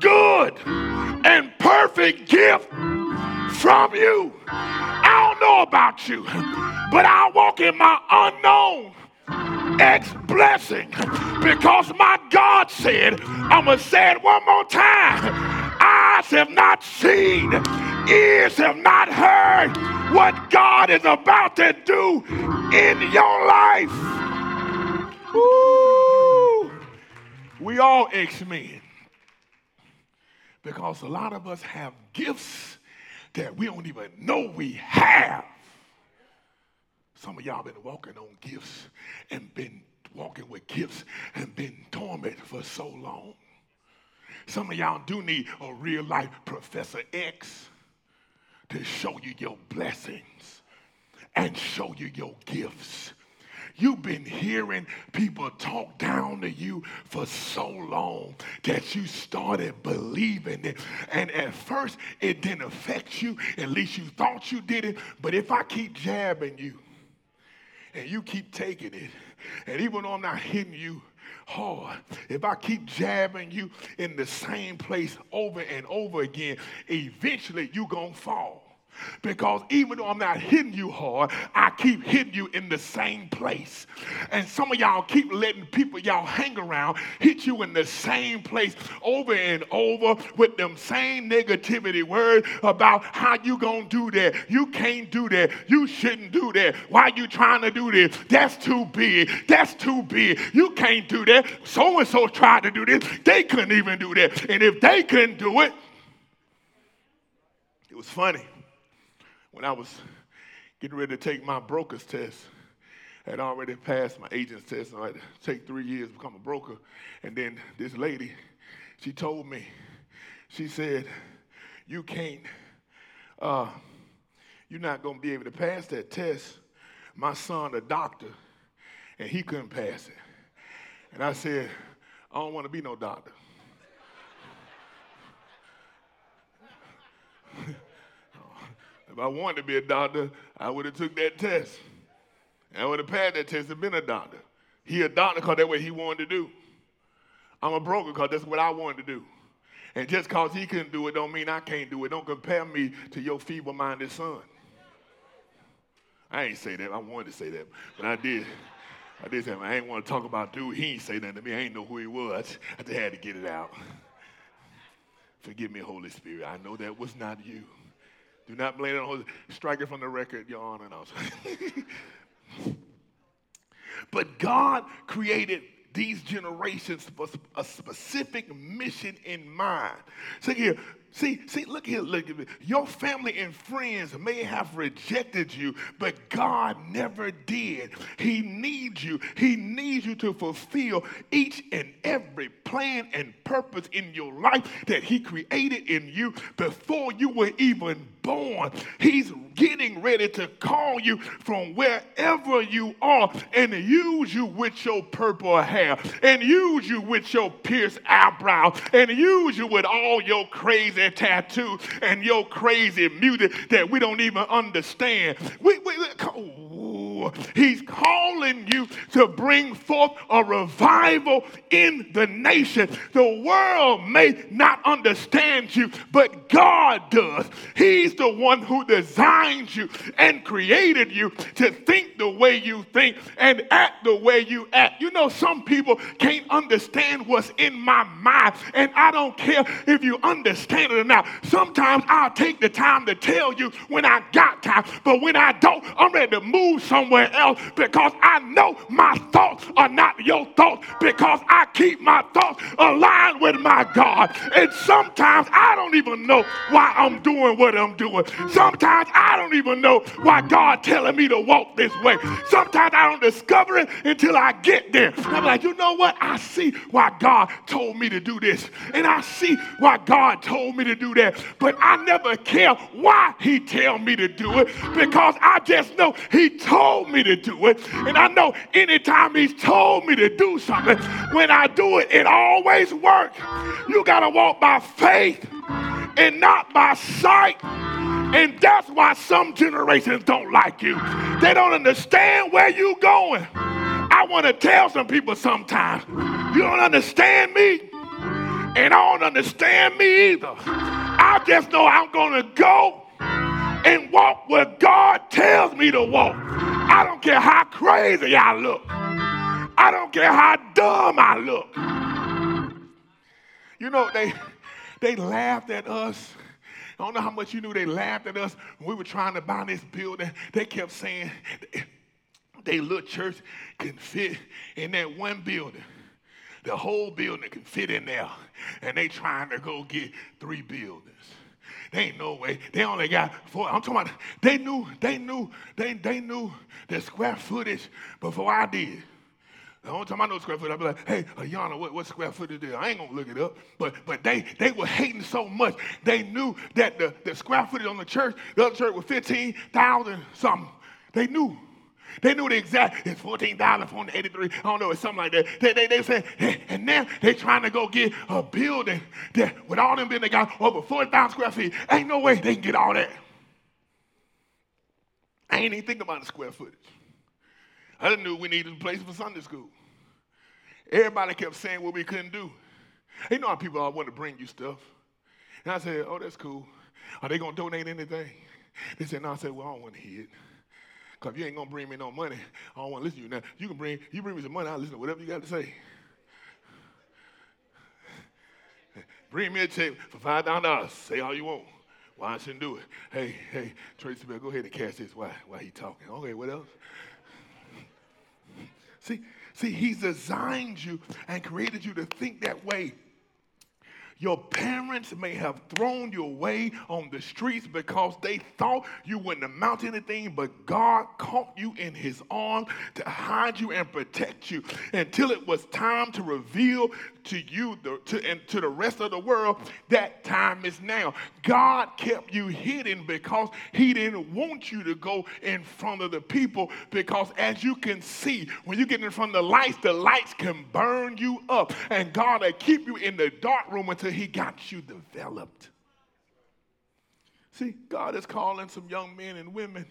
good and perfect gift from you. I don't know about you, but I walk in my unknown X blessing because my God said, I'm going to say it one more time. Eyes have not seen, ears have not heard what God is about to do in your life. Woo! We all X-Men. Because a lot of us have gifts that we don't even know we have. Some of y'all been walking on gifts and been walking with gifts and been dormant for so long. Some of y'all do need a real life Professor X to show you your blessings and show you your gifts. You've been hearing people talk down to you for so long that you started believing it. And at first, it didn't affect you. At least you thought you did it. But if I keep jabbing you and you keep taking it, and even though I'm not hitting you hard, if I keep jabbing you in the same place over and over again, eventually you're going to fall. Because even though I'm not hitting you hard, I keep hitting you in the same place. And some of y'all keep letting people y'all hang around hit you in the same place over and over with them same negativity words about how you gonna do that. You can't do that. You shouldn't do that. Why you trying to do this? That's too big. That's too big. You can't do that. So and so tried to do this. They couldn't even do that. And if they couldn't do it, it was funny when I was getting ready to take my broker's test, I had already passed my agent's test, and I had to take three years to become a broker. And then this lady, she told me, she said, you can't, uh, you're not going to be able to pass that test. My son, a doctor, and he couldn't pass it. And I said, I don't want to be no doctor. *laughs* If I wanted to be a doctor, I would have took that test. I would have passed that test and been a doctor. He a doctor because that's what he wanted to do. I'm a broker because that's what I wanted to do. And just because he couldn't do it don't mean I can't do it. Don't compare me to your feeble-minded son. I ain't say that. I wanted to say that, but I did. I did say. I ain't want to talk about dude. He ain't say nothing to me. I ain't know who he was. I just had to get it out. Forgive me, Holy Spirit. I know that was not you. Do not blame it on strike it from the record, Your Honor. No. *laughs* but God created these generations for a specific mission in mind. So here, See, see, look here, look at me. Your family and friends may have rejected you, but God never did. He needs you. He needs you to fulfill each and every plan and purpose in your life that He created in you before you were even born. He's getting ready to call you from wherever you are and use you with your purple hair and use you with your pierced eyebrow and use you with all your crazy tattoo and your crazy music that we don't even understand. We, we, he's calling you to bring forth a revival in the nation. The world may not understand you, but God does. He's the one who designed you and created you to think the way you think and act the way you act. You know, some people can't understand what's in my mind, and I don't care if you understand it or not. Sometimes I'll take the time to tell you when I got time, but when I don't, I'm ready to move somewhere else because I know my thoughts are not your thoughts because I keep my thoughts aligned with my God. And sometimes I don't even know why I'm doing what I'm doing. Sometimes I don't even know why God telling me to walk this way. Sometimes I don't discover it until I get there. I'm like, you know what? I see why God told me to do this. And I see why God told me to do that. But I never care why he tell me to do it because I just know he told me to do it. And I know anytime he's told me to do something, when I do it, it always works. You got to walk by faith and not by sight. And that's why some generations don't like you. They don't understand where you're going. I want to tell some people sometimes, you don't understand me, and I don't understand me either. I just know I'm going to go and walk where God tells me to walk. I don't care how crazy I look. I don't care how dumb I look. You know, they they laughed at us. I don't know how much you knew they laughed at us when we were trying to buy this building. They kept saying, they little church can fit in that one building. The whole building can fit in there. And they trying to go get three buildings. They ain't no way. They only got four. I'm talking about they knew, they knew, they, they knew the square footage before I did. The only time I know square footage, I'd be like, hey, Ayana, what, what square footage is? I ain't gonna look it up. But but they they were hating so much. They knew that the, the square footage on the church, the other church was 15,000 something. They knew. They knew the exact, it's 14,483, I don't know, it's something like that. They, they, they said, and now they trying to go get a building that with all them buildings, they got over 40,000 square feet. Ain't no way they can get all that. I ain't even thinking about the square footage. I know we needed a place for Sunday school. Everybody kept saying what we couldn't do. You know how people all want to bring you stuff. And I said, oh, that's cool. Are they going to donate anything? They said, no. I said, well, I don't want to hear it. Because you ain't to bring me no money, I don't want to listen to you. Now, you can bring, you bring me some money, I'll listen to whatever you got to say. bring me a check for $5,000. Say all you want. Why I shouldn't do it. Hey, hey, Tracy Bell, go ahead and cash this while, while he talking. Okay, what else? See, see, he's designed you and created you to think that way. Your parents may have thrown you away on the streets because they thought you wouldn't amount to anything, but God caught you in his arms to hide you and protect you until it was time to reveal to you the, to, and to the rest of the world that time is now. God kept you hidden because he didn't want you to go in front of the people because as you can see, when you get in front of the lights, the lights can burn you up. And God will keep you in the dark room until he got you developed. See, God is calling some young men and women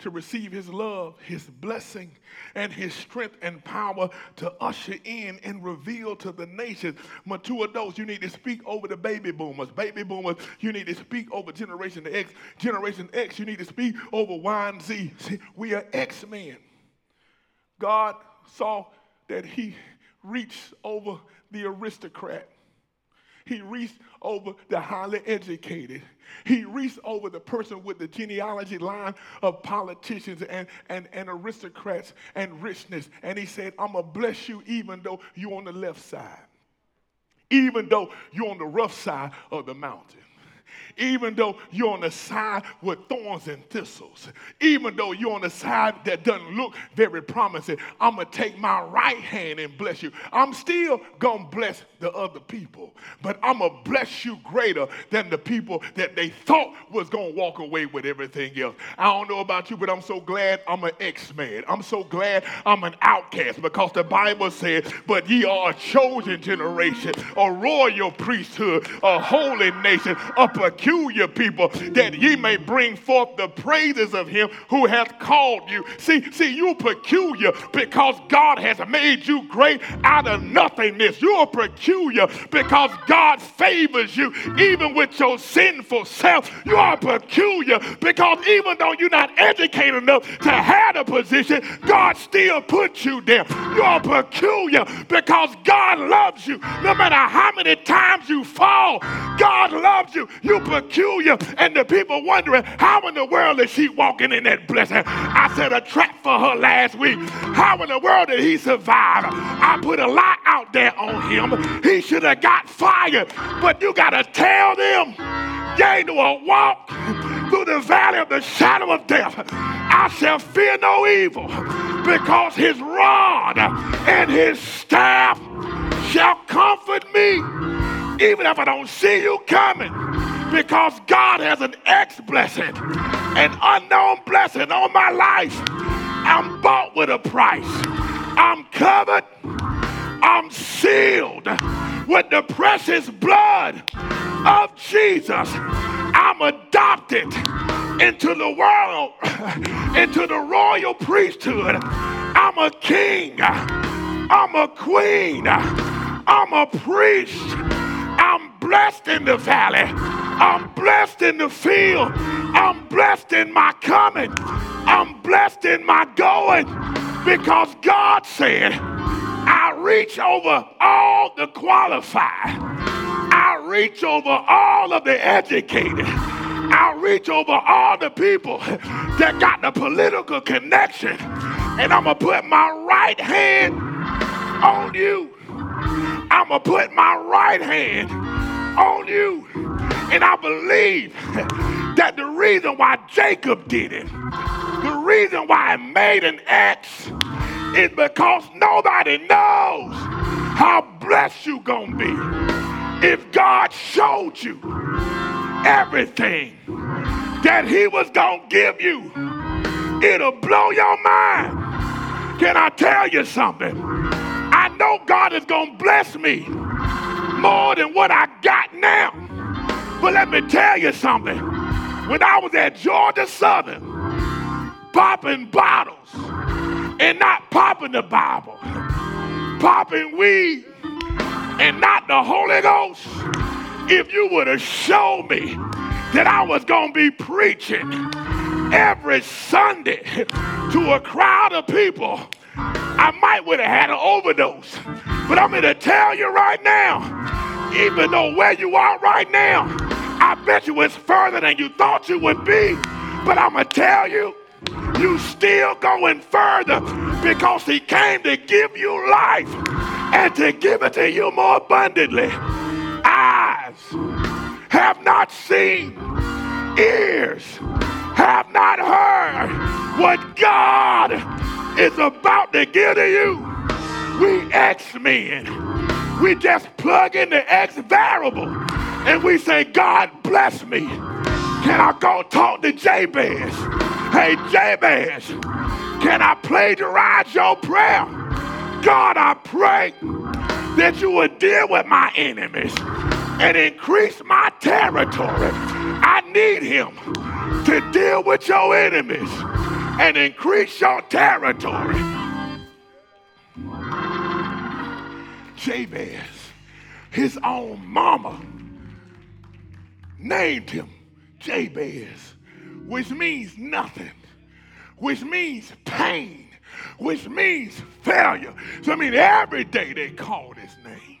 to receive His love, His blessing, and His strength and power to usher in and reveal to the nations. Mature adults, you need to speak over the baby boomers. Baby boomers, you need to speak over Generation X. Generation X, you need to speak over Y and Z. See, we are X men. God saw that He reached over the aristocrat he reached over the highly educated. He reached over the person with the genealogy line of politicians and, and, and aristocrats and richness. And he said, I'm going to bless you even though you're on the left side, even though you're on the rough side of the mountain even though you're on the side with thorns and thistles, even though you're on the side that doesn't look very promising, I'm going to take my right hand and bless you. I'm still going to bless the other people, but I'm going to bless you greater than the people that they thought was going to walk away with everything else. I don't know about you, but I'm so glad I'm an X-man. I'm so glad I'm an outcast because the Bible says, but ye are a chosen generation, a royal priesthood, a holy nation, a peculiar people, that ye may bring forth the praises of him who hath called you. See, see, you're peculiar because God has made you great out of nothingness. You're peculiar because God favors you even with your sinful self. You are peculiar because even though you're not educated enough to have a position, God still puts you there. You are peculiar because God loves you. No matter how many times you fall, God loves you. You peculiar. And the people wondering, how in the world is she walking in that blessing? I set a trap for her last week. How in the world did he survive? I put a lie out there on him. He should have got fired. But you got to tell them, yea, do a walk through the valley of the shadow of death. I shall fear no evil because his rod and his staff shall comfort me even if I don't see you coming because God has an X blessing, an unknown blessing on my life. I'm bought with a price. I'm covered. I'm sealed with the precious blood of Jesus. I'm adopted into the world, *laughs* into the royal priesthood. I'm a king. I'm a queen. I'm a priest. I'm blessed in the valley. I'm blessed in the field. I'm blessed in my coming. I'm blessed in my going because God said, I reach over all the qualified. I reach over all of the educated. I reach over all the people that got the political connection And I'm going to put my right hand on you. I'm going to put my right hand on you. And I believe that the reason why Jacob did it, the reason why I made an X, is because nobody knows how blessed you gonna be if God showed you everything that He was gonna give you. It'll blow your mind. Can I tell you something? Know God is gonna bless me more than what I got now. But let me tell you something. When I was at Georgia Southern, popping bottles and not popping the Bible, popping weed and not the Holy Ghost, if you would have showed me that I was going to be preaching every Sunday to a crowd of people, I might would have had an overdose. But I'm going to tell you right now, even though where you are right now, I bet you it's further than you thought you would be. But I'm going to tell you, you still going further because he came to give you life and to give it to you more abundantly. Eyes have not seen, ears have not heard what God is about to give to you. We X-Men, we just plug in the X variable and we say, God bless me. Can I go talk to Jabez? Hey, Jabez, can I plagiarize your prayer? God, I pray that you would deal with my enemies and increase my territory. I need him to deal with your enemies and increase your territory. Jabez, his own mama, named him Jabez, which means nothing, which means pain, which means failure. So, I mean, every day they called his name,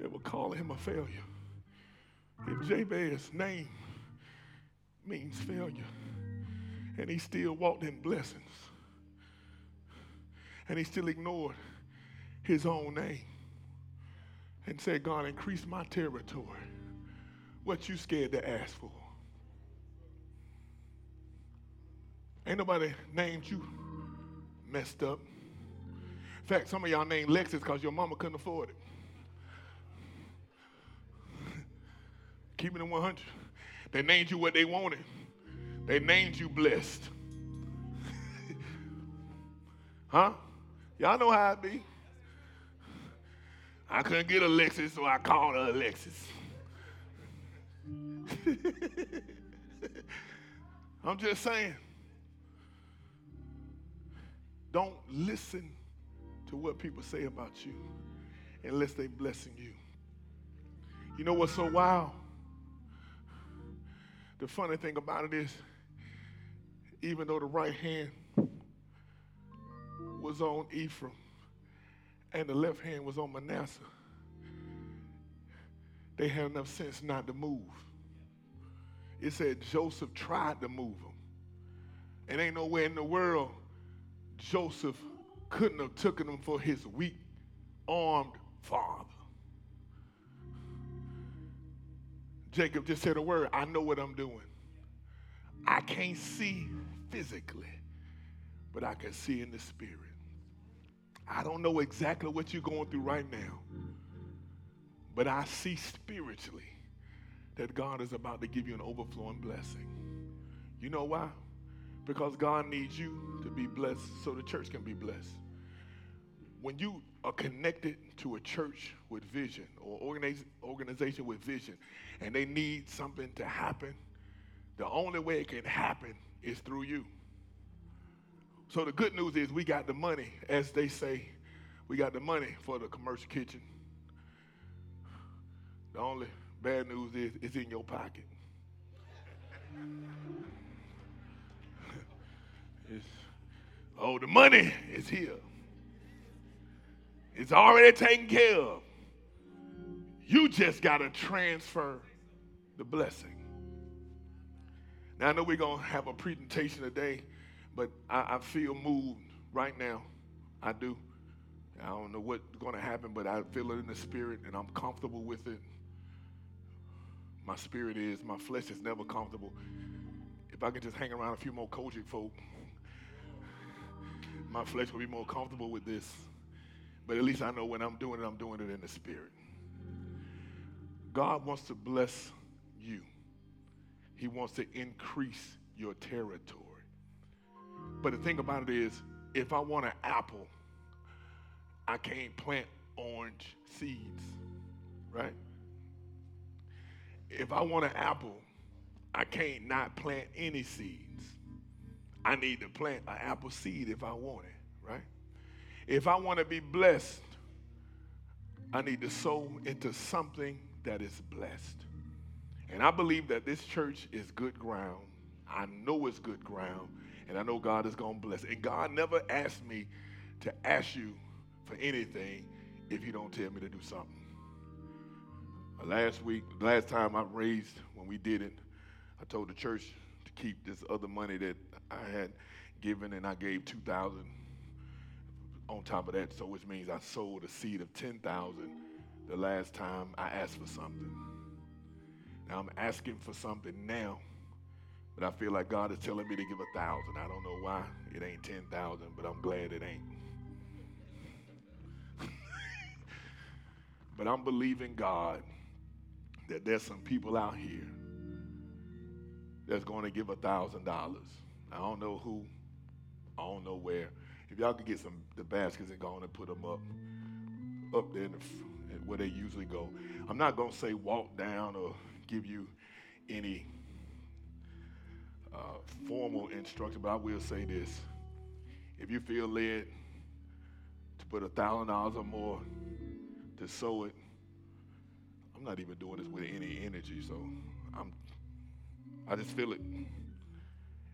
they were calling him a failure. If Jabez's name means failure, and he still walked in blessings, and he still ignored his own name and said, God, increase my territory. What you scared to ask for? Ain't nobody named you messed up. In fact, some of y'all named Lexus because your mama couldn't afford it. Keeping it in 100. They named you what they wanted. They named you blessed. *laughs* huh? Y'all know how it be. I couldn't get a Lexus, so I called her Alexis. *laughs* I'm just saying. Don't listen to what people say about you unless they're blessing you. You know what's so wild? The funny thing about it is, even though the right hand was on Ephraim and the left hand was on Manasseh, they had enough sense not to move. It said Joseph tried to move them. And ain't nowhere in the world Joseph couldn't have taken him for his weak armed father. Jacob just said a word, I know what I'm doing. I can't see physically, but I can see in the spirit. I don't know exactly what you're going through right now, but I see spiritually that God is about to give you an overflowing blessing. You know why? Because God needs you to be blessed so the church can be blessed. When you are connected to a church with vision or organization with vision and they need something to happen, the only way it can happen is through you. So the good news is we got the money, as they say, we got the money for the commercial kitchen. The only bad news is it's in your pocket. It's, oh, the money is here. It's already taken care of. You just got to transfer the blessing. Now, I know we're going to have a presentation today But I, I feel moved right now. I do. I don't know what's going to happen, but I feel it in the spirit and I'm comfortable with it. My spirit is, my flesh is never comfortable. If I could just hang around a few more COGIC folk, my flesh will be more comfortable with this. But at least I know when I'm doing it, I'm doing it in the spirit. God wants to bless you. He wants to increase your territory. But the thing about it is, if I want an apple, I can't plant orange seeds, right? If I want an apple, I can't not plant any seeds. I need to plant an apple seed if I want it, right? If I want to be blessed, I need to sow into something that is blessed. And I believe that this church is good ground. I know it's good ground. And I know God is going to bless. And God never asked me to ask you for anything if you don't tell me to do something. Last week, last time I raised, when we did it, I told the church keep this other money that I had given, and I gave 2000 on top of that, so which means I sold a seed of 10,000 the last time I asked for something. Now I'm asking for something now, but I feel like God is telling me to give a thousand. I don't know why it ain't 10,000, but I'm glad it ain't. *laughs* but I'm believing God that there's some people out here that's going to give a thousand dollars. I don't know who, I don't know where. If y'all could get some the baskets and go on and put them up, up there the, where they usually go. I'm not going to say walk down or give you any uh, formal instruction, but I will say this: if you feel led to put a thousand dollars or more to sow it, I'm not even doing this with any energy, so I'm. I just feel it.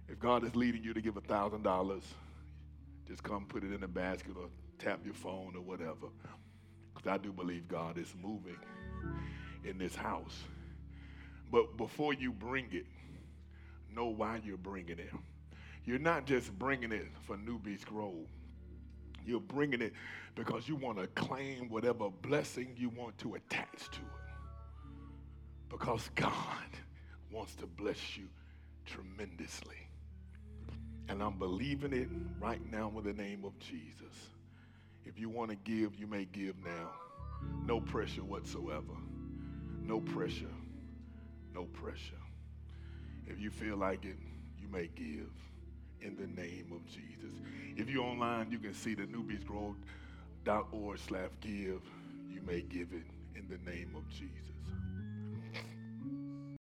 If God is leading you to give a thousand dollars just come put it in a basket or tap your phone or whatever. Because I do believe God is moving in this house. But before you bring it, know why you're bringing it. You're not just bringing it for New Beach. You're bringing it because you want to claim whatever blessing you want to attach to it. Because God wants to bless you tremendously. And I'm believing it right now in the name of Jesus. If you want to give, you may give now. No pressure whatsoever. No pressure. No pressure. If you feel like it, you may give in the name of Jesus. If you're online, you can see the newbeachgrove.org slash give. You may give it in the name of Jesus.